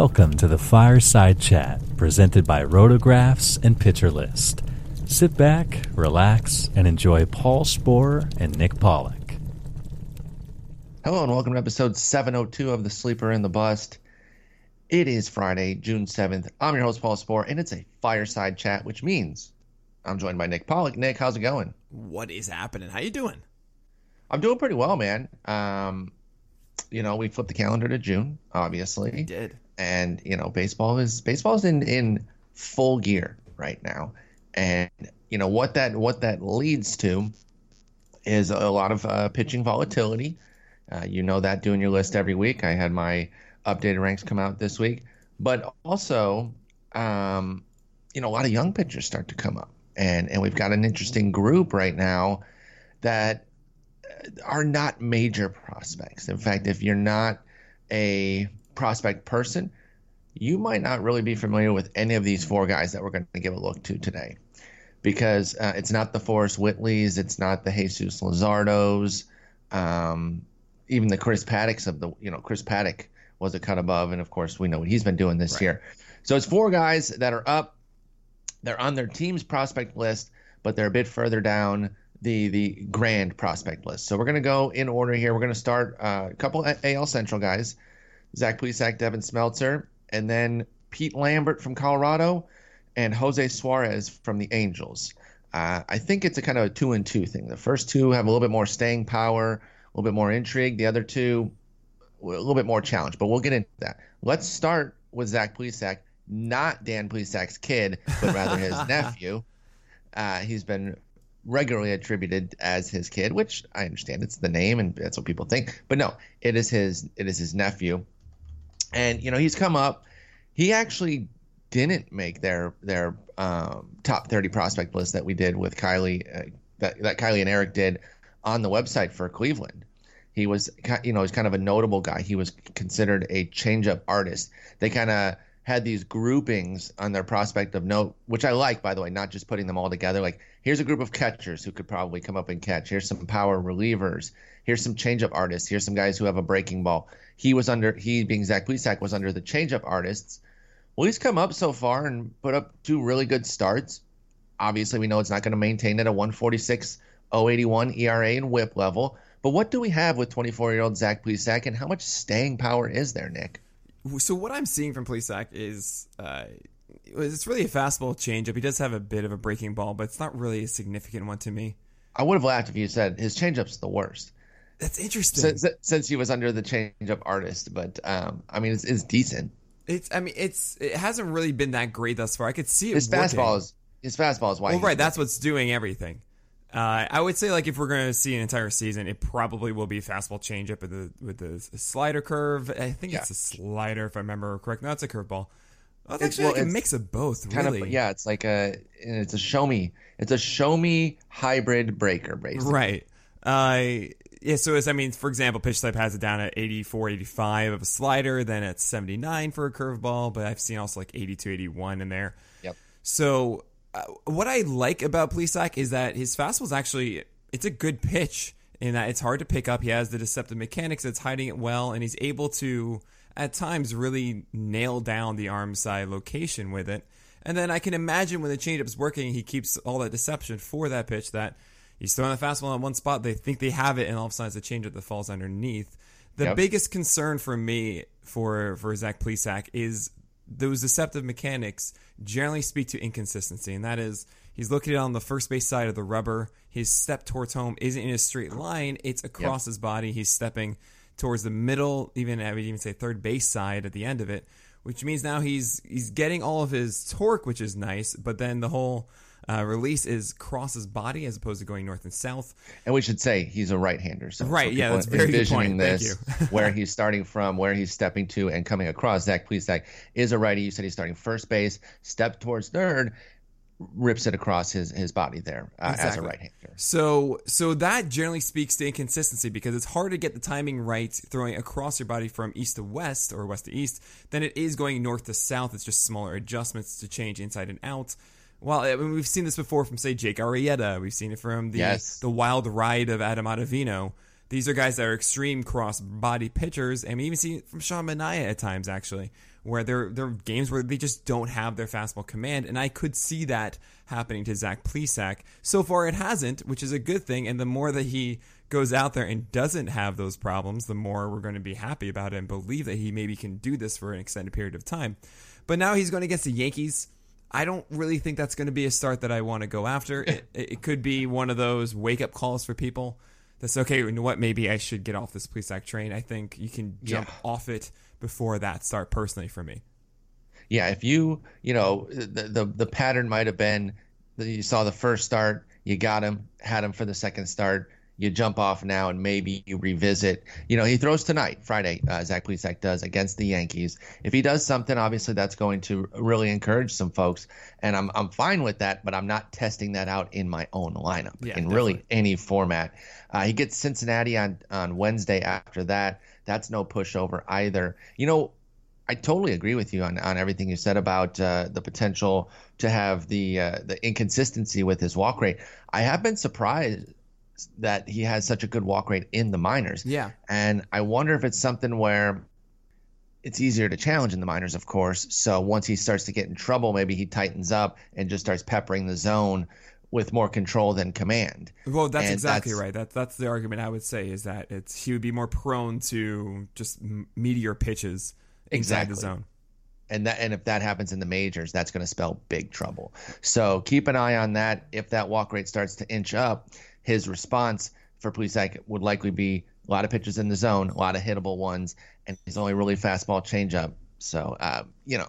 Welcome to the Fireside Chat, presented by Rotographs and Pitcher List. Sit back, relax, and enjoy Paul Sporer and Nick Pollack. Hello and welcome to episode 702 of The Sleeper and the Bust. It is Friday, June 7th. I'm your host, Paul Sporer, and it's a fireside chat, which means I'm joined by Nick Pollack. Nick, how's it going? What is happening? How you doing? I'm doing pretty well, man. Um, you know, we flipped the calendar to June, obviously. We did. And, you know, baseball is baseball's in, in full gear right now. And, you know, what that what that leads to is a lot of uh, pitching volatility. Uh, you know that doing your list every week. I had my updated ranks come out this week, but also, um, you know, a lot of young pitchers start to come up, and and we've got an interesting group right now that are not major prospects. In fact, if you're not a prospect person, you might not really be familiar with any of these four guys that we're going to give a look to today. Because uh, it's not the Forrest Whitleys, it's not the Jesus Luzardos, um, even the Chris Paddacks of the, you know, Chris Paddack was a cut above, and of course we know what he's been doing this right. year. So it's four guys that are up, they're on their team's prospect list, but they're a bit further down the the grand prospect list. So we're going to go in order here. We're going to start uh, a couple AL Central guys: Zach Plesac, Devin Smeltzer, and then Pete Lambert from Colorado, and Jose Suarez from the Angels. Uh, I think it's a kind of a two and two thing. The first two have a little bit more staying power, a little bit more intrigue. The other two, a little bit more challenge. But we'll get into that. Let's start with Zach Plesac, not Dan Plesac's kid, but rather his nephew. Uh, he's been regularly attributed as his kid, which I understand it's the name and that's what people think. But no, it is his it is his nephew. And you know, he's come up. He actually didn't make their their um, top 30 prospect list that we did with Kiley uh, that that Kiley and Eric did on the website for Cleveland. He was you know, he's kind of a notable guy. He was considered a changeup artist. They kind of had these groupings on their prospect of note, which I like, by the way, not just putting them all together. Like, here's a group of catchers who could probably come up and catch. Here's some power relievers. Here's some changeup artists. Here's some guys who have a breaking ball. He was under, he being Zach Plesac, was under the changeup artists. Well, he's come up so far and put up two really good starts. Obviously, we know it's not going to maintain at a 146 081 ERA and whip level. But what do we have with 24 year old Zach Plesac, and how much staying power is there, Nick? So what I'm seeing from Plesac is uh, it's really a fastball changeup. He does have a bit of a breaking ball, but it's not really a significant one to me. I would have laughed if you said his changeup's the worst. That's interesting. Since, since he was under the changeup artist, but um, I mean, it's, it's, decent. It's, I mean, it's it hasn't really been that great thus far. I could see it. His working. fastball is his fastball is why. Well, right, that's what's doing everything. Uh, I would say like if we're going to see an entire season, it probably will be fastball changeup with the with the slider curve. I think yeah. it's a slider if I remember correct. No, it's a curveball. Well, it's, actually well, like a mix of both. Kind really. of, yeah. It's like a it's a show me. It's a show me hybrid breaker, basically. Right. Uh, yeah. So as I mean, for example, pitch type has it down at 84, 85 of a slider, then at 79 for a curveball, but I've seen also like 82, 81 in there. Yep. So uh, what I like about Plesac is that his fastball is actually it's a good pitch in that it's hard to pick up. He has the deceptive mechanics that's hiding it well, and he's able to at times really nail down the arm side location with it. And then I can imagine when the changeup's working, he keeps all that deception for that pitch that he's throwing the fastball in one spot, they think they have it, and all of a sudden it's a changeup that falls underneath. The yep. biggest concern for me for for Zach Plesac is those deceptive mechanics generally speak to inconsistency, and that is he's looking on the first base side of the rubber. His step towards home isn't in a straight line; it's across yep. his body. He's stepping towards the middle, even I would even say third base side at the end of it, which means now he's he's getting all of his torque, which is nice, but then the whole uh, release is cross his body as opposed to going north and south. And we should say he's a right-hander. So, right, so yeah, that's very good point. This, Thank you. where he's starting from, where he's stepping to, and coming across. Zach Plesac is a righty. You said he's starting first base, step towards third, rips it across his his body there uh, exactly. as a right hander. So so that generally speaks to inconsistency because it's hard to get the timing right throwing across your body from east to west or west to east than it is going north to south. It's just smaller adjustments to change inside and out. Well, I mean, we've seen this before from say Jake Arrieta. We've seen it from the yes. the wild ride of Adam Ottavino. These are guys that are extreme cross body pitchers, and we even see it from Sean Manaea at times actually, where there there are games where they just don't have their fastball command, and I could see that happening to Zach Plesac. So far, it hasn't, which is a good thing. And the more that he goes out there and doesn't have those problems, the more we're going to be happy about it and believe that he maybe can do this for an extended period of time. But now he's going against the Yankees. I don't really think that's going to be a start that I want to go after. It, it could be one of those wake up calls for people. That's okay. You know what? Maybe I should get off this Plesac train. I think you can jump Yeah. off it before that start. Personally, for me, Yeah, if you, you know, the the, the pattern might have been that you saw the first start, you got him, had him for the second start, you jump off now, and maybe you revisit. You know, he throws tonight, Friday. Uh, Zach Plesac does against the Yankees. If he does something, obviously that's going to really encourage some folks, and I'm I'm fine with that. But I'm not testing that out in my own lineup Yeah, in really any format. Uh, he gets Cincinnati on on Wednesday. After that, that's no pushover either. You know, I totally agree with you on, on everything you said about uh, the potential to have the uh, the inconsistency with his walk rate. I have been surprised that he has such a good walk rate in the minors. Yeah. And I wonder if it's something where it's easier to challenge in the minors, of course. So once he starts to get in trouble, maybe he tightens up and just starts peppering the zone with more control than command. Well, that's And exactly that's- right. That's that's the argument I would say is that it's he would be more prone to just meteor pitches inside Exactly. the zone. And that and if that happens in the majors, that's going to spell big trouble. So keep an eye on that. If that walk rate starts to inch up, his response for Plesac would likely be a lot of pitches in the zone, a lot of hittable ones, and he's only really fastball changeup. So uh, you know,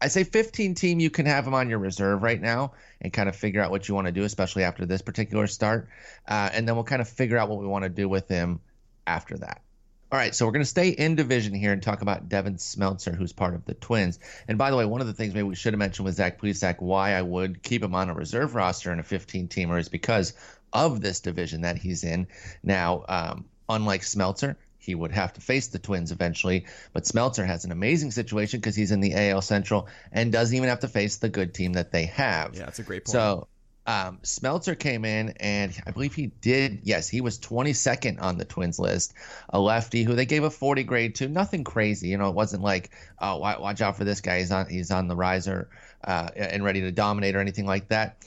I say 15 team. You can have him on your reserve right now and kind of figure out what you want to do, especially after this particular start, uh, and then we'll kind of figure out what we want to do with him after that. All right, so we're going to stay in division here and talk about Devin Smeltzer, who's part of the Twins. And by the way, one of the things maybe we should have mentioned with Zach Plesac, why I would keep him on a reserve roster in a 15 teamer is because of this division that he's in. Now, um, unlike Smeltzer, he would have to face the Twins eventually, but Smeltzer has an amazing situation because he's in the AL Central and doesn't even have to face the good team that they have. Yeah, that's a great point. So um, Smeltzer came in, and I believe he did. Yes, he was 22nd on the Twins list. A lefty who they gave a 40 grade to. Nothing crazy, you know. It wasn't like, oh, watch out for this guy. He's on, he's on the riser uh, and ready to dominate or anything like that.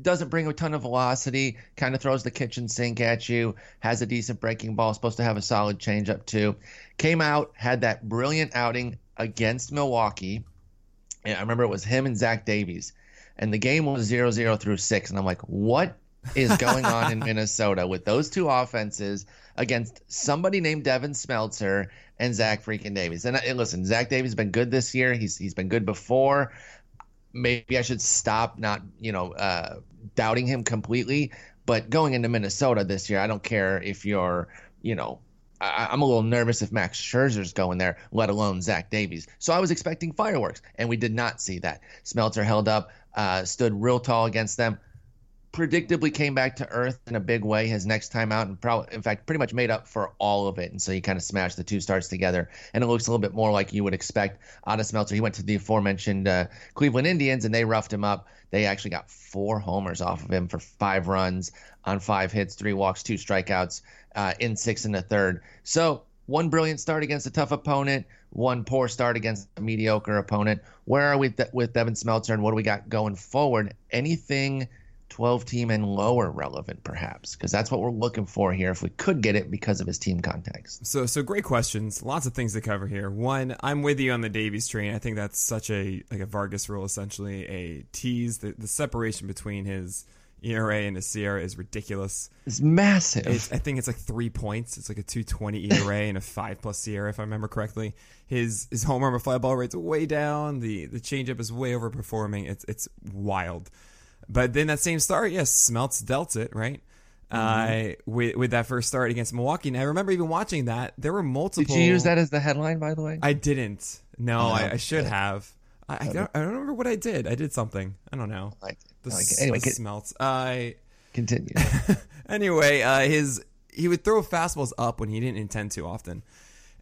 Doesn't bring a ton of velocity. Kind of throws the kitchen sink at you. Has a decent breaking ball. Supposed to have a solid changeup too. Came out, had that brilliant outing against Milwaukee. And I remember it was him and Zach Davies. And the game was 0 0 through six. And I'm like, what is going on in Minnesota with those two offenses against somebody named Devin Smeltzer and Zach freaking Davies? And, and listen, Zach Davies has been good this year. He's he's been good before. Maybe I should stop not, you know, uh, doubting him completely. But going into Minnesota this year, I don't care if you're, you know, I, I'm a little nervous if Max Scherzer's going there, let alone Zach Davies. So I was expecting fireworks, and we did not see that. Smeltzer held up, uh, stood real tall against them. Predictably came back to earth in a big way his next time out, and probably, in fact, pretty much made up for all of it. And so you kind of smashed the two starts together, and it looks a little bit more like you would expect out of Smeltzer. He went to the aforementioned uh, Cleveland Indians, and they roughed him up. They actually got four homers off of him for five runs on five hits, three walks, two strikeouts uh, in six and a third. So one brilliant start against a tough opponent, one poor start against a mediocre opponent. Where are we th- with Devin Smeltzer, and what do we got going forward? Anything 12 team and lower relevant, perhaps? Because that's what we're looking for here if we could get it because of his team context. So, so great questions. Lots of things to cover here. One, I'm with you on the Davies train. I think that's such a like a Vargas rule, essentially a tease. The, the separation between his ERA and his SIERA is ridiculous. It's massive. It's, I think it's like three points. It's like a 220 ERA and a five plus SIERA, if I remember correctly. His his home run or fly ball rate's way down. The the changeup is way overperforming. It's it's wild. But then that same start, yes, Smelts dealt it right. Mm-hmm. Uh, with with that first start against Milwaukee. And I remember even watching that. There were multiple. Did you use that as the headline, by the way? I didn't. No, Oh, I, I should have. I, I, don't, I don't remember what I did. I did something. I don't know. like, The, like s- anyway, the smelts. I continue. anyway, uh, his he would throw fastballs up when he didn't intend to often,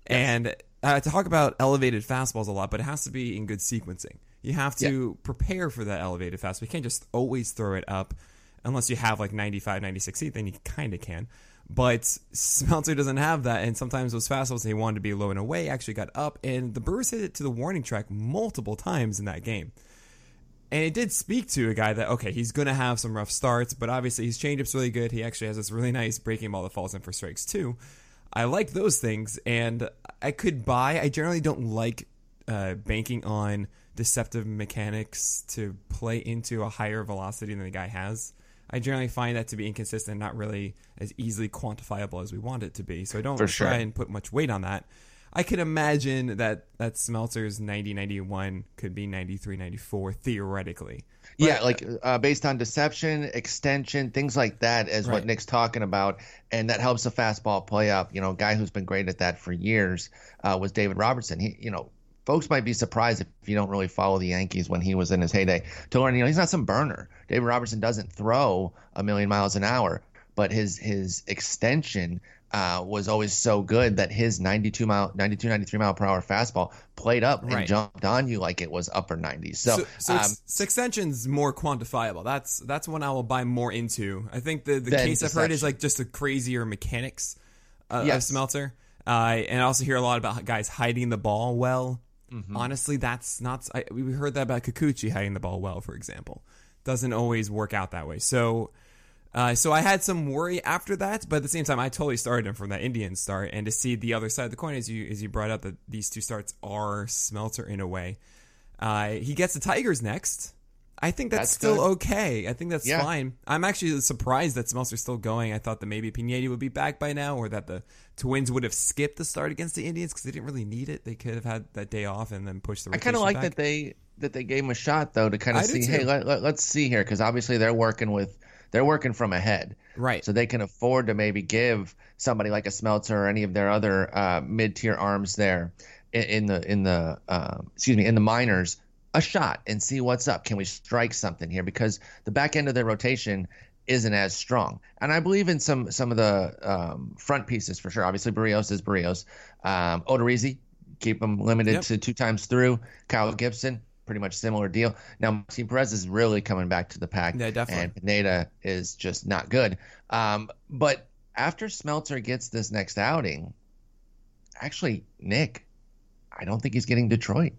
and uh, talk about elevated fastballs a lot, but it has to be in good sequencing. You have to prepare for that elevated fastball. You can't just always throw it up unless you have like 95, 96 feet. Then you kind of can. But Smeltzer doesn't have that, and sometimes those fastballs they wanted to be low and away actually got up, and the Brewers hit it to the warning track multiple times in that game. And it did speak to a guy that okay, he's going to have some rough starts, but obviously his changeup's really good. He actually has this really nice breaking ball that falls in for strikes too. I like those things, and I could buy. I generally don't like uh, banking on deceptive mechanics to play into a higher velocity than the guy has. I generally find that to be inconsistent, not really as easily quantifiable as we want it to be. So I don't For try sure. and put much weight on that. I can imagine that that Smeltzer's 90 91 could be 93 94 theoretically. yeah, like uh, based on deception, extension, things like that is Right. what Nick's talking about, and that helps the fastball play up. You know, a guy who's been great at that for years uh, was David Robertson. He, you know, folks might be surprised if you don't really follow the Yankees when he was in his heyday to learn. You know, he's not some burner. David Robertson doesn't throw a million miles an hour, but his his extension. Uh, was always so good that his 92 mile 92 93 mile per hour fastball played up and jumped on you like it was upper 90s so, So, so um, extension's more quantifiable. That's that's one I will buy more into. I think the the case I've heard is like just the crazier mechanics uh, of Smeltzer. Uh, and I also hear a lot about guys hiding the ball well. Mm-hmm. Honestly, that's not. I, we heard that about Kikuchi hiding the ball well, for example. Doesn't always work out that way. So, uh, so I had some worry after that, but at the same time, I totally started him from that Indian start, and to see the other side of the coin, as you as you brought up, that these two starts are Smeltzer in a way. Uh, he gets the Tigers next. I think that's, That's still good. okay. I think that's Yeah. fine. I'm actually surprised that Smeltzer's still going. I thought that maybe Pineda would be back by now, or that the Twins would have skipped the start against the Indians because they didn't really need it. They could have had that day off and then pushed the. I kind of like back. that they that they gave him a shot though to kind of see. Hey, let, let, us see here because obviously they're working with they're working from ahead, Right. so they can afford to maybe give somebody like a Smeltzer or any of their other uh, mid tier arms there in, in the in the uh, excuse me in the minors a shot and see what's up. Can we strike something here because the back end of their rotation isn't as strong. And I believe in some some of the um, front pieces for sure. Obviously, Berrios is Berrios. Um, Odorizzi, keep him limited Yep. to two times through. Kyle Gibson, pretty much similar deal. Now, Martin Perez is really coming back to the pack. Yeah, definitely. And Pineda is just not good. Um, but after Smeltzer gets this next outing, actually, Nick, I don't think he's getting Detroit.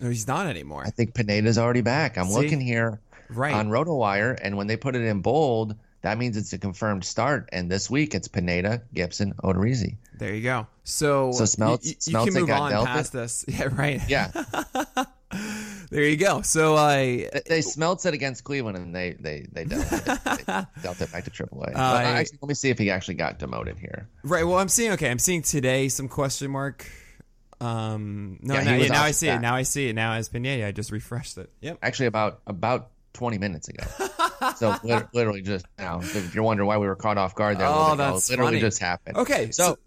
No, he's not anymore. I think Pineda's already back. I'm See? looking here Right. on RotoWire, and when they put it in bold, that means it's a confirmed start. And this week, it's Pineda, Gibson, Odorizzi. there you go. So, So Smeltz- you, you, Smeltz can move on dealt past this. Yeah, right. Yeah, there you go. So I. they, they smelt it against Cleveland, and they they they dealt it, they dealt it back to AAA. I- uh, actually, let me see if he actually got demoted here. Right. Well, I'm seeing. Okay, I'm seeing today some question mark. Um. No. Yeah, he no, yeah, now I see it. Now I see it. Now as Pineda, I just refreshed it. Yep. Actually, about about 20 minutes ago. so lit- literally just now. If you're wondering why we were caught off guard there, Oh, ago, that's literally funny. just happened. Okay. So. So,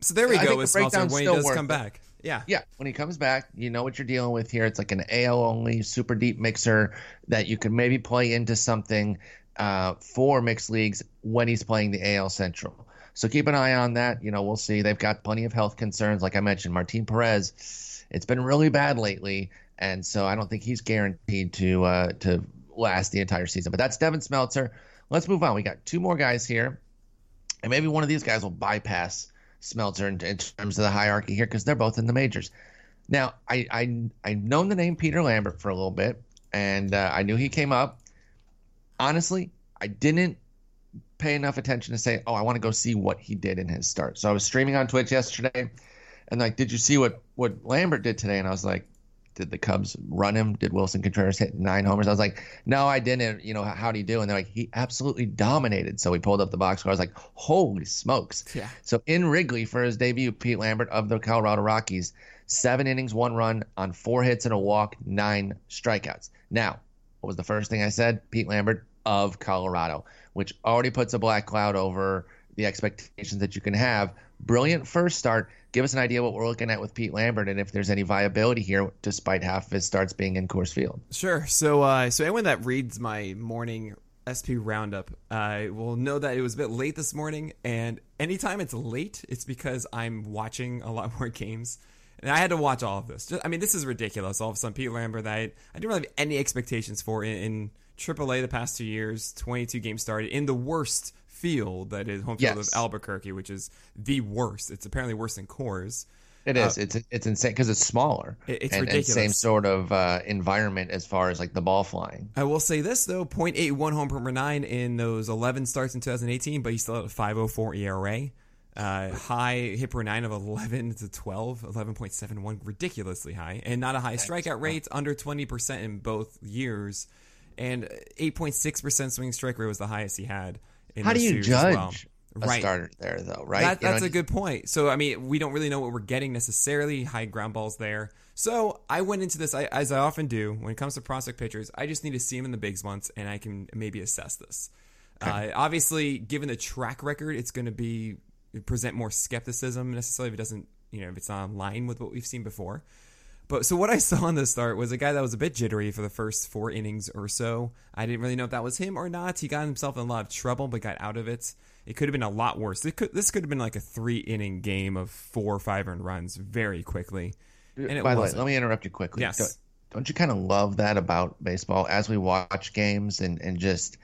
So, there we I go with the Smeltzer when he still does come it. back. Yeah. yeah, when he comes back, you know what you're dealing with here. It's like an AL only super deep mixer that you can maybe play into something uh, for mixed leagues when he's playing the AL Central. So keep an eye on that. You know, we'll see. They've got plenty of health concerns. Like I mentioned, Martin Perez, it's been really bad lately, and so I don't think he's guaranteed to uh, to last the entire season. But that's Devin Smeltzer. Let's move on. We got two more guys here, and maybe one of these guys will bypass Smeltzer in, in terms of the hierarchy here because they're both in the majors. Now, I I I've known the name Peter Lambert for a little bit, and uh, I knew he came up. Honestly, I didn't pay enough attention to say, oh, I want to go see what he did in his start. So I was streaming on Twitch yesterday, and like, did you see what what Lambert did today? And I was like, did the Cubs run him? Did Willson Contreras hit nine homers? I was like, no, I didn't. You know, how'd he do? And they're like, he absolutely dominated. So we pulled up the box score. I was like, holy smokes. Yeah. So in Wrigley for his debut, Pete Lambert of the Colorado Rockies, seven innings, one run on four hits and a walk, nine strikeouts. Now, what was the first thing I said? Pete Lambert of Colorado, which already puts a black cloud over the expectations that you can have. Brilliant first start. Give us an idea what we're looking at with Pete Lambert and if there's any viability here, despite half of his starts being in Coors Field. Sure. So, uh, so anyone that reads my morning SP roundup uh, will know that it was a bit late this morning, and anytime it's late, it's because I'm watching a lot more games, and I had to watch all of this. Just, I mean, this is ridiculous. All of a sudden, Pete Lambert, I, I didn't really have any expectations for in, in AAA the past two years. 22 games started in the worst field that is home field Yes. of Albuquerque, which is the worst. It's apparently worse than Coors. It is. it's it's insane because it's smaller. Uh, It- it's and, and ridiculous. same sort of uh, environment as far as like the ball flying. I will say this though, 0.81 home run per nine in those 11 starts in 2018, but he still had a 504 ERA. Uh, high hit per nine of 11 to 12, 11.71, ridiculously high, and not a high strikeout rate, under 20% in both years, and 8.6% swing strike rate was the highest he had. In How do you judge well. a Right. starter there, though? Right? That, You know, that's a good point. So, I mean, we don't really know what we're getting necessarily. High ground balls there. So, I went into this, I, as I often do, when it comes to prospect pitchers, I just need to see him in the bigs once, and I can maybe assess this. Uh, obviously, given the track record, it's going to be present more skepticism necessarily if it doesn't, you know, if it's not in line with what we've seen before. But so what I saw in the start was a guy that was a bit jittery for the first four innings or so. I didn't really know if that was him or not. He got himself in a lot of trouble, but got out of it. It could have been a lot worse. Could, this could have been like a three inning game of four or five earned runs very quickly. Uh, and it By the way, let me interrupt you quickly. Yes. Don't, don't you kind of love that about baseball as we watch games and and just.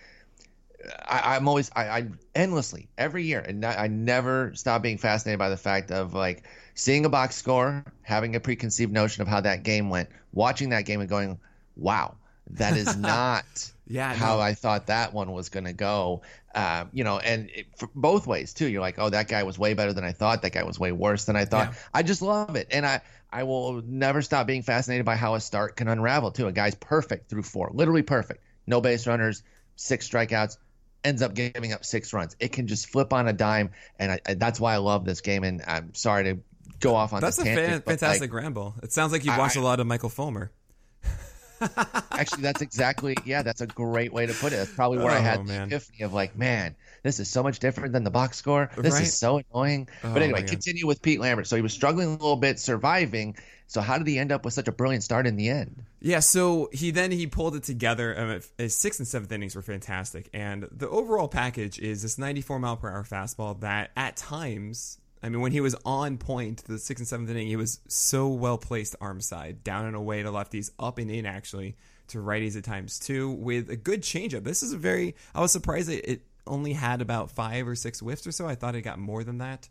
I, I'm always I, I endlessly every year, and I I never stop being fascinated by the fact of like seeing a box score, having a preconceived notion of how that game went, watching that game and going, "Wow, that is not Yeah, how no. I thought that one was going to go." Um, you know, and it, for both ways too. You're like, "Oh, that guy was way better than I thought. That guy was way worse than I thought." Yeah. I just love it, and I I will never stop being fascinated by how a start can unravel too. A guy's perfect through four, literally perfect, no base runners, six strikeouts, ends up giving up six runs. It can just flip on a dime, and I, I, that's why I love this game. And I'm sorry to go off on That's a this tangent, fan, but, like, fantastic ramble. It sounds like you've watched I- a lot of Michael Fulmer. actually, that's exactly yeah. That's a great way to put it. That's probably where I Oh, had man. the epiphany of like, man, this is so much different than the box score. This Right? is so annoying. Oh, but anyway, continue with Pete Lambert. So he was struggling a little bit, surviving. So how did he end up with such a brilliant start in the end? Yeah, so he then he pulled it together. Um, his sixth and seventh innings were fantastic, and the overall package is this 94 mile per hour fastball that at times, I mean, when he was on point, the sixth and seventh inning, he was so well placed arm side, down and away to lefties, up and in actually to righties at times too, with a good changeup. This is a very, I was surprised it only had about five or six whiffs or so. I thought it got more than that.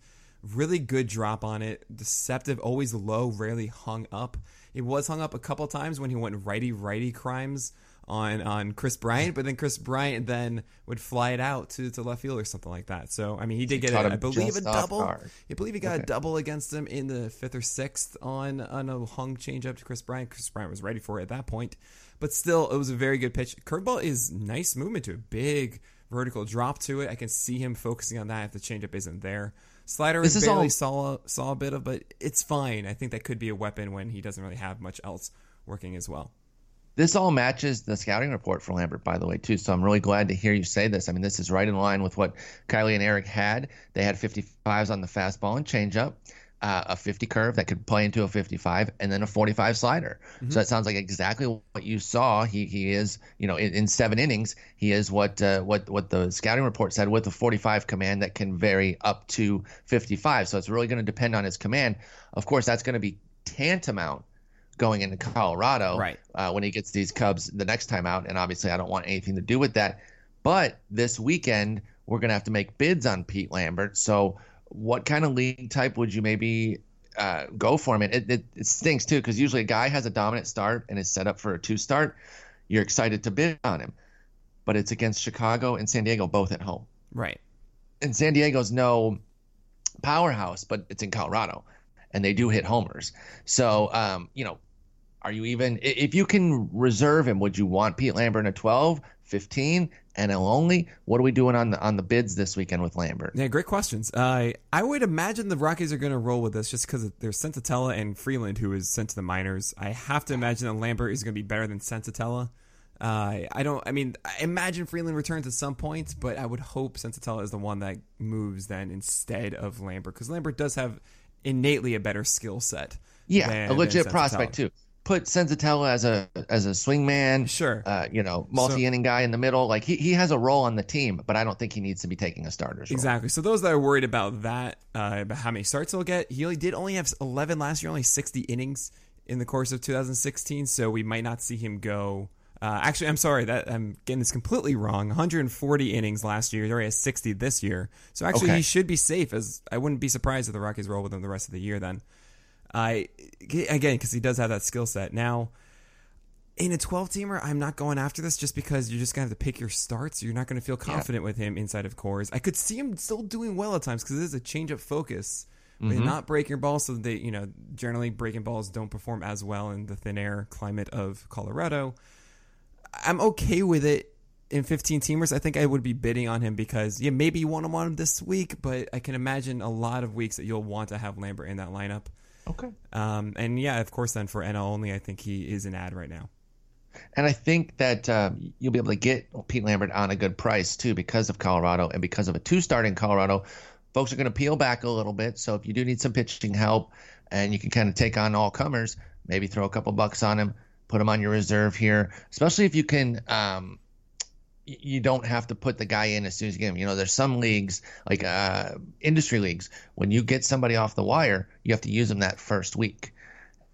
Really good drop on it. Deceptive, always low, rarely hung up. It was hung up a couple times when he went righty righty crimes on on Kris Bryant, but then Kris Bryant then would fly it out to, to left field or something like that. So I mean, he did get, caught a, I believe, a double. I believe he got a double against him in the fifth or sixth on on a hung changeup to Kris Bryant. Kris Bryant was ready for it at that point, but still, it was a very good pitch. Curveball is nice movement to a big vertical drop to it. I can see him focusing on that if the changeup isn't there. Slider This is is barely all- saw saw a bit of, but it's fine. I think that could be a weapon when he doesn't really have much else working as well. This all matches the scouting report for Lambert, by the way, too. So I'm really glad to hear you say this. I mean, this is right in line with what Kiley and Eric had. They had 55s on the fastball and changeup, uh, a 50 curve that could play into a 55, and then a 45 slider. So that sounds like exactly what you saw. He he is, you know, in, in seven innings, he is what uh, what what the scouting report said with a 45 command that can vary up to 55. So it's really going to depend on his command. Of course, that's going to be tantamount going into Colorado Right. uh, when he gets these Cubs the next time out. And obviously, I don't want anything to do with that. But this weekend, we're going to have to make bids on Pete Lambert. So, what kind of league type would you maybe uh, go for him? It, it, it stinks too, because usually a guy has a dominant start and is set up for a two start. You're excited to bid on him, but it's against Chicago and San Diego, both at home. Right. And San Diego's no powerhouse, but it's in Colorado, and they do hit homers. So, um, you know, are you even if you can reserve him? Would you want Pete Lambert in a 12, 15, NL only? What are we doing on the on the bids this weekend with Lambert? Yeah, great questions. Uh, I would imagine the Rockies are going to roll with this just because there's Senzatela and Freeland, who is sent to the minors. I have to imagine that Lambert is going to be better than Senzatela. Uh, I don't. I mean, I imagine Freeland returns at some point, but I would hope Senzatela is the one that moves then instead of Lambert because Lambert does have innately a better skill set. Yeah, than- a legit prospect too. Put Senzatela as a as a swingman, Sure. Uh, you know, multi inning guy in the middle. Like he, he has a role on the team, but I don't think he needs to be taking a starter's role. Exactly. So those that are worried about that, uh, about how many starts he'll get, he only did only have 11 last year, only 60 innings in the course of 2016. So we might not see him go Uh, actually, I'm sorry that I'm getting this completely wrong. 140 innings last year. He already has 60 this year. So actually, Okay. he should be safe. As I wouldn't be surprised if the Rockies roll with him the rest of the year. Then, I again because he does have that skill set. Now, in a 12 teamer, I'm not going after this just because you're just gonna have to pick your starts. You're not gonna feel confident with him inside of Coors. I could see him still doing well at times because it is a change of focus. But mm-hmm. not breaking balls, so they, you know, generally breaking balls don't perform as well in the thin air climate of Colorado. I'm okay with it in 15 teamers. I think I would be bidding on him because, yeah, maybe you want him on him this week, but I can imagine a lot of weeks that you'll want to have Lambert in that lineup. Okay. Um, and yeah, of course, then for NL only, I think he is an ad right now. And I think that um, you'll be able to get Pete Lambert on a good price too because of Colorado and because of a two start in Colorado. Folks are going to peel back a little bit. So if you do need some pitching help and you can kind of take on all comers, maybe throw a couple bucks on him, put him on your reserve here, especially if you can. Um, you don't have to put the guy in as soon as you get him. You know, there's some leagues like uh, industry leagues when you get somebody off the wire, you have to use them that first week.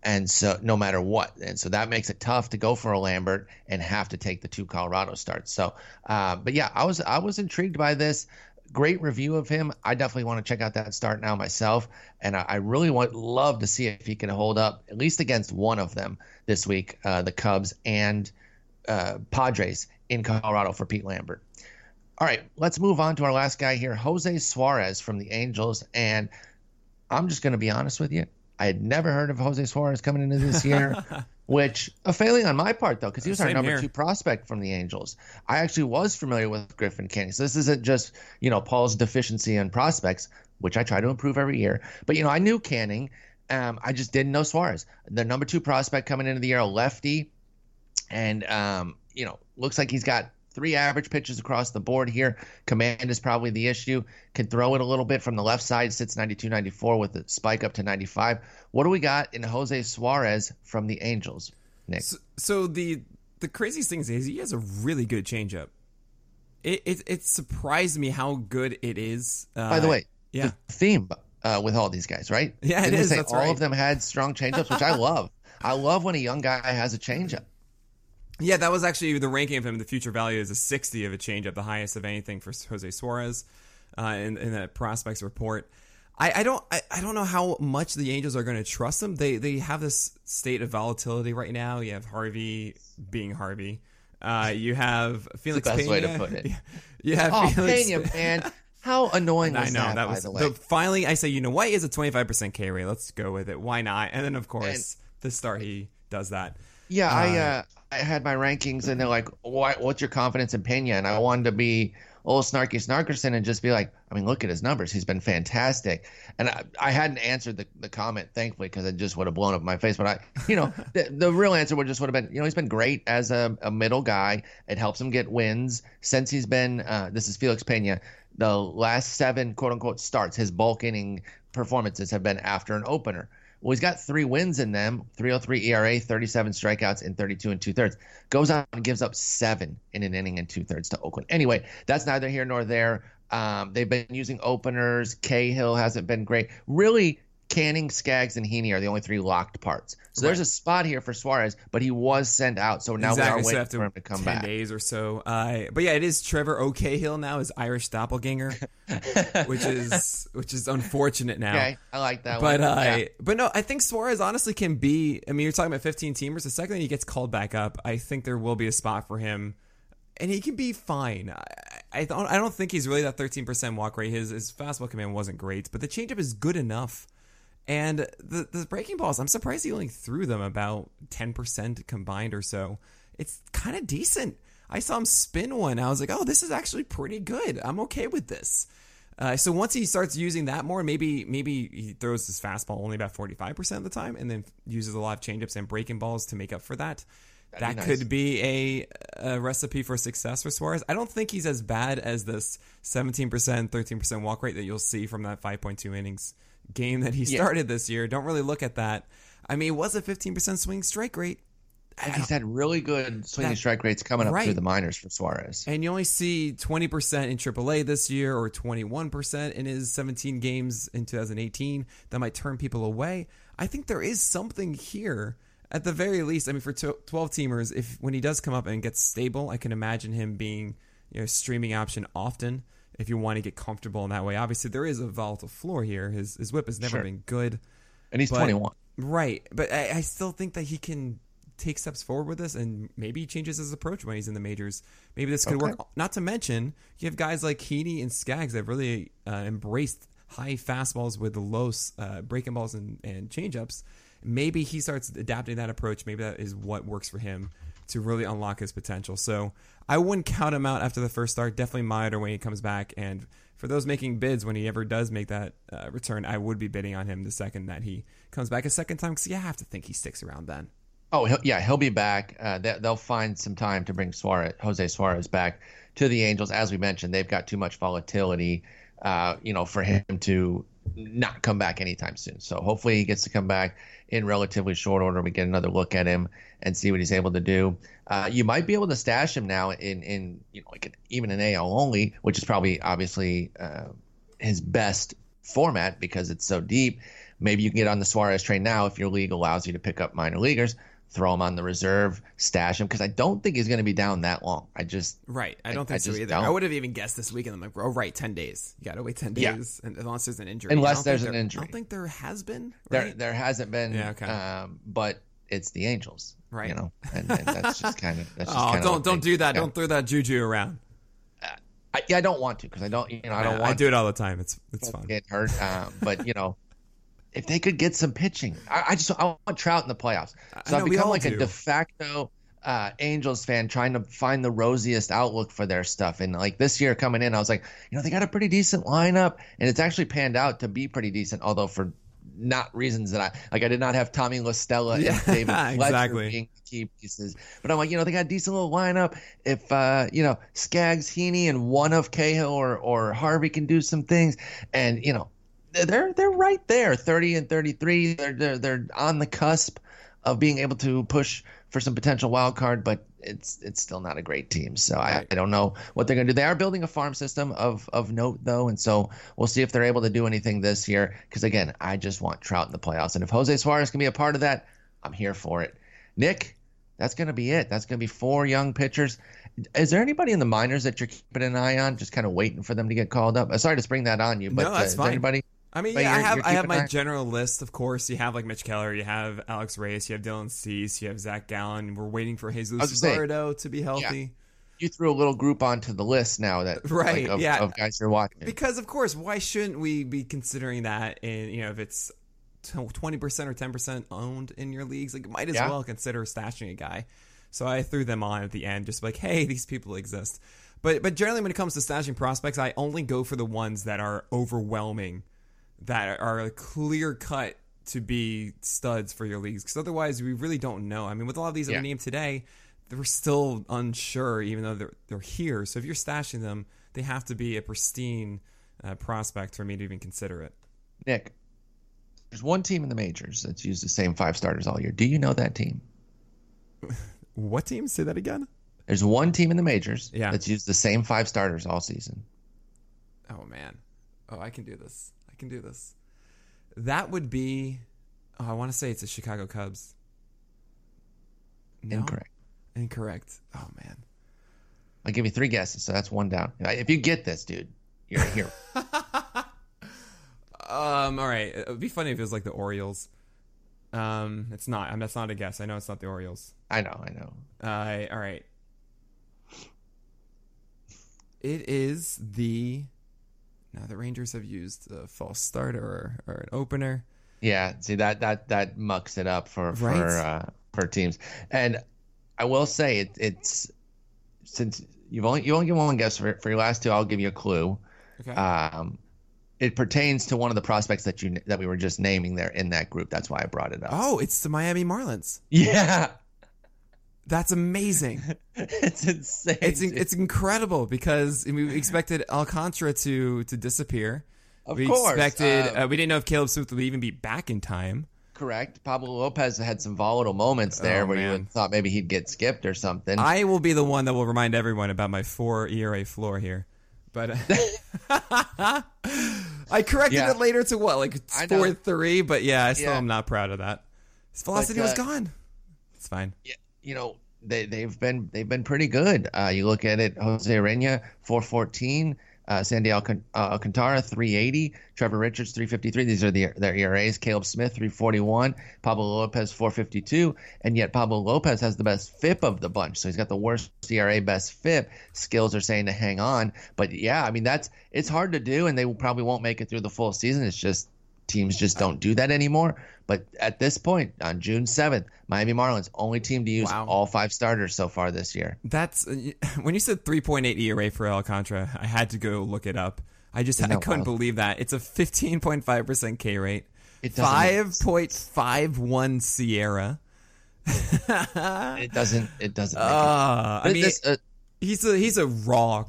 And so no matter what. And so that makes it tough to go for a lambert and have to take the two colorado starts. So uh, but yeah i was i was intrigued by this. Great review of him. I definitely want to check out that start now myself. And i, I really want love to see if he can hold up at least against one of them this week uh, the cubs and uh, padres in colorado for pete lambert all right let's move on to our last guy here jose suarez from the angels and i'm just going to be honest with you I had never heard of Jose Suarez coming into this year, which a failing on my part though, because he was our number here. two prospect from the Angels. I actually was familiar with Griffin Canning, so this isn't just you know Paul's deficiency in prospects, which I try to improve every year. But you know I knew Canning, um, I just didn't know Suarez. The number two prospect coming into the year, a lefty, and um, you know looks like he's got three average pitches across the board here. Command is probably the issue. Can throw it a little bit from the left side, sits 92 94 with a spike up to 95. What do we got in Jose Suarez from the Angels, Nick? So, so the the craziest thing is he has a really good changeup. It it, it surprised me how good it is. Uh, By the way, yeah. the theme uh, with all these guys, right? Yeah, it Didn't we is, Say all right. of them had strong changeups, which I love. I love when a young guy has a changeup. Yeah, that was actually the ranking of him. The future value is a 60 of a changeup, the highest of anything for Jose Suarez uh, in, in that prospects report. I, I don't I, I don't know how much the Angels are going to trust him. They they have this state of volatility right now. You have Harvey being Harvey. Uh, you have Felix best Pena. way to put it. You have Oh, Felix, Pena, man. How annoying was I know that, that by was the way? finally. I say, you know what? He has a twenty five percent K rate. Let's go with it. Why not? And then of course the start he does that. Yeah, I uh, I had my rankings, and they're like, "What? What's your confidence in Pena?" And I wanted to be little snarky snarkerson and just be like, "I mean, look at his numbers. He's been fantastic." And I, I hadn't answered the, the comment, thankfully, because it just would have blown up my face. But I, you know, the, the real answer would just would have been, you know, he's been great as a, a middle guy. It helps him get wins since he's been. Uh, this is Felix Pena. The last seven quote unquote starts, his bulk inning performances have been after an opener. Well, he's got three wins in them 303 ERA, 37 strikeouts, and 32 and two thirds. Goes on and gives up seven in an inning and two thirds to Oakland. Anyway, that's neither here nor there. Um, they've been using openers. Cahill hasn't been great. Really, Canning, Skaggs, and Heaney are the only three locked parts. So there's a spot here for Suarez, but he was sent out. So now exactly. we are so waiting after for him to come 10 back. days or so. Uh, but yeah, it is Trevor O'Cahill now, his Irish doppelganger, which is which is unfortunate now. Okay, I like that But one. uh, Yeah. but no, I think Suarez honestly can be. I mean, you're talking about 15 teamers. The second he gets called back up, I think there will be a spot for him, and he can be fine. I, I don't. I don't think he's really that 13% walk rate. His his fastball command wasn't great, but the changeup is good enough. And the the breaking balls, I'm surprised he only threw them about 10% combined or so. It's kind of decent. I saw him spin one. I was like, oh, this is actually pretty good. I'm okay with this. Uh, so once he starts using that more, maybe maybe he throws his fastball only about 45% of the time and then uses a lot of changeups and breaking balls to make up for that. that be nice. could be a, a recipe for success for Suarez. I don't think he's as bad as this 17%, 13% walk rate that you'll see from that 5.2 innings game that he started this year. Don't really look at that. I mean, it was a 15% swing strike rate. He's had really good swinging strike rates coming up right. through the minors for Suarez. And you only see 20% in AAA this year or 21% in his 17 games in 2018. That might turn people away. I think there is something here. at the very least, I mean, for 12 teamers, if when he does come up and gets stable, I can imagine him being you know streaming option often if you want to get comfortable in that way. Obviously, there is a volatile floor here. His his whip has never Sure. been good, and he's 21. right? But I, I still think that he can take steps forward with this, and maybe he changes his approach when he's in the majors. Maybe this could Okay. work. Not to mention, you have guys like Heaney and Skaggs that really uh, embraced high fastballs with the low uh, breaking balls and, and changeups. Maybe he starts adapting that approach. Maybe that is what works for him to really unlock his potential. So I wouldn't count him out after the first start. Definitely monitor when he comes back. And for those making bids, when he ever does make that uh, return, I would be bidding on him the second that he comes back a second time because you have to think he sticks around then. Oh, he'll, yeah, he'll be back. Uh, they, they'll find some time to bring Suarez, Jose Suarez back to the Angels. As we mentioned, they've got too much volatility, uh, you know, for him to not come back anytime soon. So hopefully he gets to come back in relatively short order. We get another look at him and see what he's able to do. Uh, you might be able to stash him now in, in you know, like an, even an AL only, which is probably obviously uh, his best format because it's so deep. Maybe you can get on the Suarez train now if your league allows you to pick up minor leaguers throw him on the reserve, stash him because I don't think he's going to be down that long. I just Right. I I- don't think I so just either. don't. I would have even guessed this weekend. I'm like, oh, right, 10 days. You got to wait 10 Yeah. days and unless there's an injury. Unless I don't there's think an there- injury. I don't think there has been. there Right? there hasn't been. Yeah, okay. Um, but it's the Angels, Right. You know, and, and that's just kind of that's just oh, don't don't do that. yeah. Don't throw that juju around. I, yeah, I don't want to because I don't. You know, I don't Yeah, want I do it all the time. It's it's fun. get hurt. Um, but you know. If they could get some pitching, I, I just I want Trout in the playoffs. I So I've become like do. a de facto uh, Angels fan, trying to find the rosiest outlook for their stuff. And like this year coming in, I was like, you know, they got a pretty decent lineup, and it's actually panned out to be pretty decent. Although for not reasons that I like, I did not have Tommy La Stella Yeah, and David Fletcher exactly. being key pieces. But I'm like, you know, they got a decent little lineup. If uh, you know, Skaggs, Heaney, and one of Cahill or or Harvey can do some things, and you know, they're they're right there, 30 and 33. They're they're they're on the cusp of being able to push for some potential wild card, but it's it's still not a great team. So I. I don't know what they're going to do. They are building a farm system of of note though, and so we'll see if they're able to do anything this year. Because again, I just want Trout in the playoffs, and if Jose Suarez can be a part of that, I'm here for it. Nick, that's going to be it. That's going to be four young pitchers. Is there anybody in the minors that you're keeping an eye on, just kind of waiting for them to get called up? Uh, Sorry to spring that on you, but No, uh, that's is fine. anybody? I mean, But yeah, I have I have my general list. Of course, you have like Mitch Keller, you have Alex Reyes, you have Dylan Cease, you have Zach Gallen. We're waiting for Jesus was gonna say, Luzardo to be healthy. You threw a little group onto the list now that Right, like, of, yeah. of guys you're watching. Because of course, why shouldn't we be considering that? In you know, if it's twenty percent or ten percent owned in your leagues, like might as Yeah. well consider stashing a guy. So I threw them on at the end, just like, hey, these people exist. But but generally, when it comes to stashing prospects, I only go for the ones that are overwhelming, that are clear cut to be studs for your leagues. Because otherwise, we really don't know. I mean, with a lot of these that Yeah. we named today, we're still unsure, even though they're they're here. So if you're stashing them, they have to be a pristine uh, prospect for me to even consider it. Nick, there's one team in the majors that's used the same five starters all year. Do you know that team? What team? Say that again. There's one team in the majors Yeah. that's used the same five starters all season. Oh man. Oh, I can do this. I can do this. That would be. Oh, I want to say it's the Chicago Cubs. No? Incorrect. Incorrect. Oh man. I'll give you three guesses, so that's one down. If you get this, dude, you're here. Um. All right. It would be funny if it was like the Orioles. Um. It's not. I'm. That's not a guess. I know it's not the Orioles. I know, I know. Uh. All right. It is the. Now the Rangers have used a false starter or, or an opener. Yeah, see that that that mucks it up for for uh, for teams. And I will say it, it's since you've only you only get one guess for for your last two. I'll give you a clue. Okay. Um, it pertains to one of the prospects that you that we were just naming there in that group. That's why I brought it up. oh, it's the Miami Marlins. Yeah, That's amazing. it's insane. It's dude. it's incredible because we expected Alcantara to to disappear. of we course expected uh, uh, we didn't know if Caleb Smith would even be back in time. correct. Pablo Lopez had some volatile moments there Oh, where man. you thought maybe he'd get skipped or something. I will be the one that will remind everyone about my four ERA floor here. But I corrected Yeah. it later to what like four three. But yeah, I still Yeah. am not proud of that. His velocity But, was uh, gone. It's fine. Yeah, you know they they've been they've been pretty good. Uh, you look at it, Jose four fourteen. Uh, Sandy uh, Alcantara, 380. Trevor Richards, 353. These are the, their ERAs. Caleb Smith, 341. Pablo Lopez, 452. And yet Pablo Lopez has the best FIP of the bunch. So he's got the worst ERA, best FIP. Skills are saying to hang on. But yeah, I mean, that's it's hard to do, and they probably won't make it through the full season. It's just teams just don't do that anymore. But at this point, on June 7th, Miami Marlins, only team to use Wow. all five starters so far this year. That's when you said 3.8 ERA for Alcantara. I had to go look it up. I just I couldn't wild? believe that. It's a 15.5% K rate. It 5.51 SIERA. It doesn't. It doesn't. Uh, I mean, This, uh, he's a he's a raw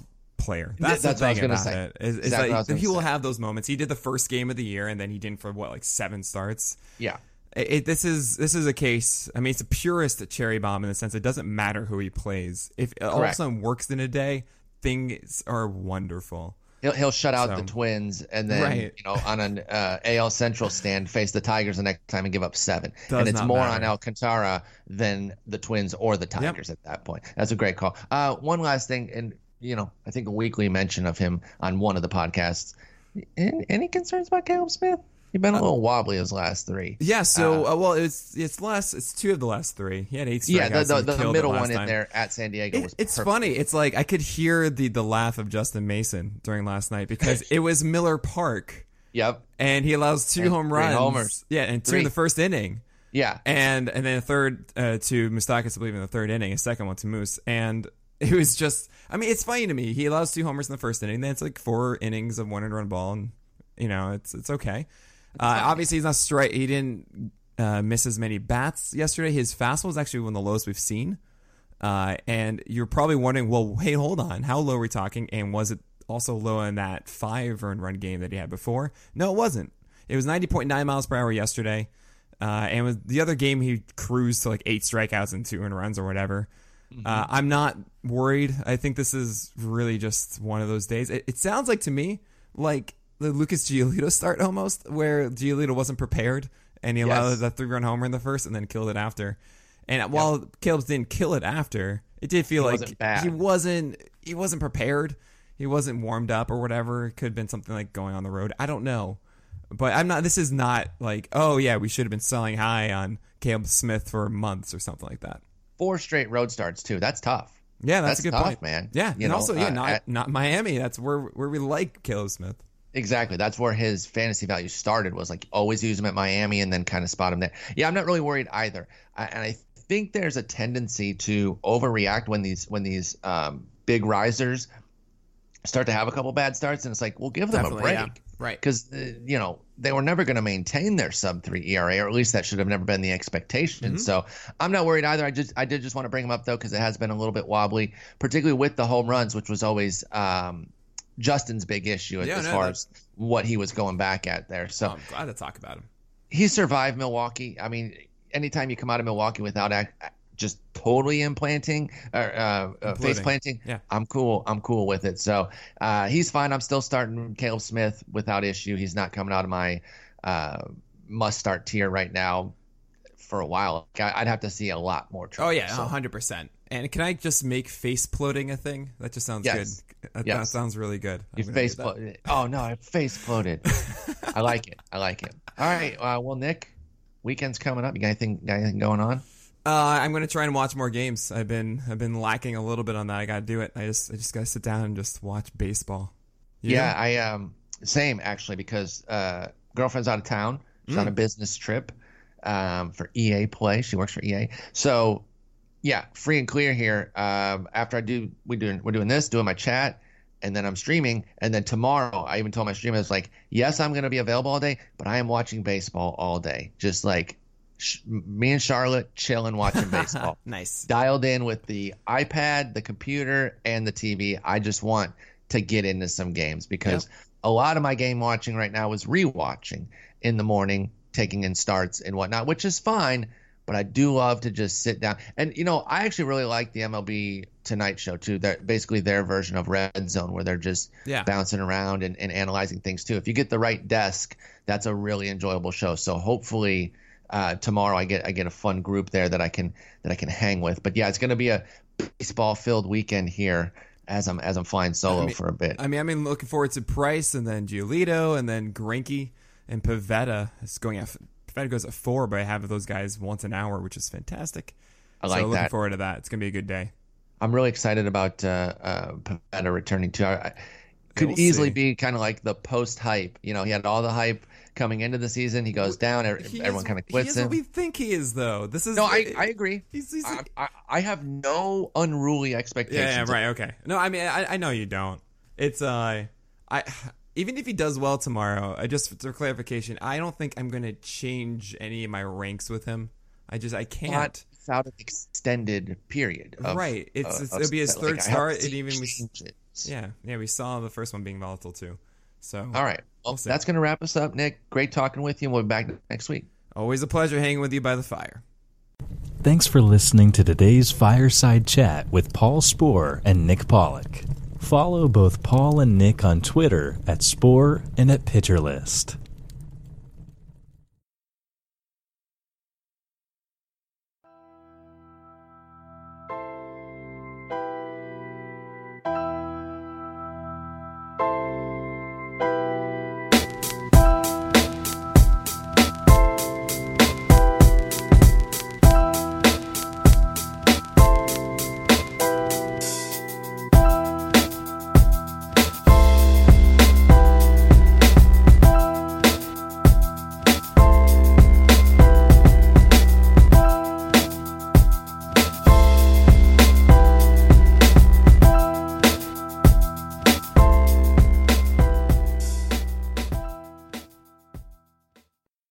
player. That's, that's the what I was thing gonna about say. it. Is, is Exactly what I was that gonna he will have those moments. He did the first game of the year, and then he didn't for what like seven starts. yeah. It, it- this is this is a case. I mean, it's a purist cherry bomb in the sense it doesn't matter who he plays. If it all of a sudden works in a day, things are wonderful. He'll, he'll shut out So- the Twins and then Right. you know on an uh, AL Central stand face the Tigers the next time and give up seven. Does and it's more matter. on Alcantara than the Twins or the Tigers at that point. That's a great call. Uh, one last thing, and you know I think a weekly mention of him on one of the podcasts. Any, any concerns about Caleb Smith? He's been a little wobbly his last three. Yeah. So uh, well, it's it's last. It's two of the last three. He had eight strikeouts. Yeah, the, the, the, middle one in there at San Diego It- was it's perfect. funny. It's like I could hear the the laugh of Justin Mason during last night because it was Miller Park Yep. and he allows two And home runs. homers. Yeah, and two Three. in the first inning. Yeah. and and then a third uh, to Moustakas, I believe, in the third inning. A second one to Moose, and it was just. I mean, it's funny to me. He allows two homers in the first inning. Then it's like four innings of one and run ball, and you know it's it's okay. Uh, obviously, he's not straight. He didn't uh, miss as many bats yesterday. His fastball was actually one of the lowest we've seen. Uh, and you're probably wondering, well, hey, hold on, how low are we talking? And was it also low in that five earned run game that he had before? No, it wasn't. It was 90.9 miles per hour yesterday. Uh, and with the other game, he cruised to like eight strikeouts and two earned runs or whatever. Uh, I'm not worried. I think this is really just one of those days. It, it sounds like to me like the Lucas Giolito start almost, where Giolito wasn't prepared and he allowed Yes. that three run homer in the first and then killed it after. And while Caleb didn't kill it after, it did feel He like wasn't he wasn't he wasn't prepared. He wasn't warmed up or whatever. It could have been something like going on the road. I don't know. But I'm not this is not like, oh yeah, we should have been selling high on Caleb Smith for months or something like that. Four straight road starts too. That's tough. Yeah, that's, That's a good tough, point, man. Yeah, You and know, also yeah, uh, not at- not Miami. That's where where we like Caleb Smith. Exactly. That's where his fantasy value started. Was like always use him at Miami and then kind of spot him there. Yeah, I'm not really worried either. I, and I think there's a tendency to overreact when these when these um, big risers start to have a couple bad starts, and it's like, well, give them a break, yeah. Right. Because uh, you know they were never going to maintain their sub three ERA, or at least that should have never been the expectation. Mm-hmm. So I'm not worried either. I just I did just want to bring him up though because it has been a little bit wobbly, particularly with the home runs, which was always. Um, Justin's big issue Yeah, as no, far that- as what he was going back at there. So I'm glad to talk about him. he survived Milwaukee. I mean, anytime you come out of Milwaukee without ac just totally implanting or uh, uh, face planting, Yeah. I'm cool. I'm cool with it. So uh, he's fine. I'm still starting Caleb Smith without issue. He's not coming out of my uh, must start tier right now for a while. I'd have to see a lot more. Oh Trouble, yeah, so. hundred percent. And can I just make face ploding a thing? That just sounds Yes. good. That, that sounds really good. You I'm gonna face floated. Oh no, I face floated. I like it. I like it. All right. Uh, well, Nick, weekend's coming up. You got anything, got anything going on? Uh, I'm gonna try and watch more games. I've been I've been lacking a little bit on that. I gotta do it. I just I just gotta sit down and just watch baseball. You Yeah, know? I um same actually because uh girlfriend's out of town. She's Mm. on a business trip um for EA play. She works for EA. So yeah, free and clear here. Um after I do we doing we're doing this, doing my chat, and then I'm streaming, and then tomorrow I even told my streamers like, yes, I'm gonna be available all day, but I am watching baseball all day. Just like sh- me and Charlotte chilling watching baseball nice. dialed in with the iPad, the computer, and the TV. I just want to get into some games because a lot of my game watching right now is rewatching in the morning, taking in starts and whatnot, which is fine. But I do love to just sit down. And, you know, I actually really like the MLB Tonight Show, too. They're basically their version of Red Zone, where they're just Yeah. bouncing around and, and analyzing things, too. If you get the right desk, that's a really enjoyable show. So hopefully uh, tomorrow I get I get a fun group there that I can that I can hang with. But yeah, it's going to be a baseball filled weekend here as I'm as I'm flying solo I mean- for a bit. I mean, I'm looking forward to Price and then Giolito and then Greinke and Pivetta. It's going at Pivetta goes at four, but I have those guys once an hour, which is fantastic. I like so looking that. forward to that. It's gonna be a good day. I'm really excited about uh, uh, Pivetta returning too. I, I could we'll easily see. be kind of like the post hype. You know, he had all the hype coming into the season. He goes down. ev- He Everyone is- kind of quits him. we think he is, though. This is no, I, I agree. He's, he's I, I, I have no unruly expectations. yeah, yeah, right, okay. No, I mean, I, I know you don't. It's uh, I even if he does well tomorrow, I just for clarification, I don't think I'm gonna change any of my ranks with him. I just I can't. Not without an extended period. Of, Right. It's- uh, it's- it'll be his third have start, to and even we- it. Yeah, yeah. We saw the first one being volatile too. So All right. Well, We'll that's going to wrap us up, Nick. Great talking with you. We'll be back next week. always a pleasure hanging with you by the fire. Thanks for listening to today's Fireside Chat with Paul Sporer and Nick Pollack. Follow both Paul and Nick on Twitter at Sporer and at Pitcher List.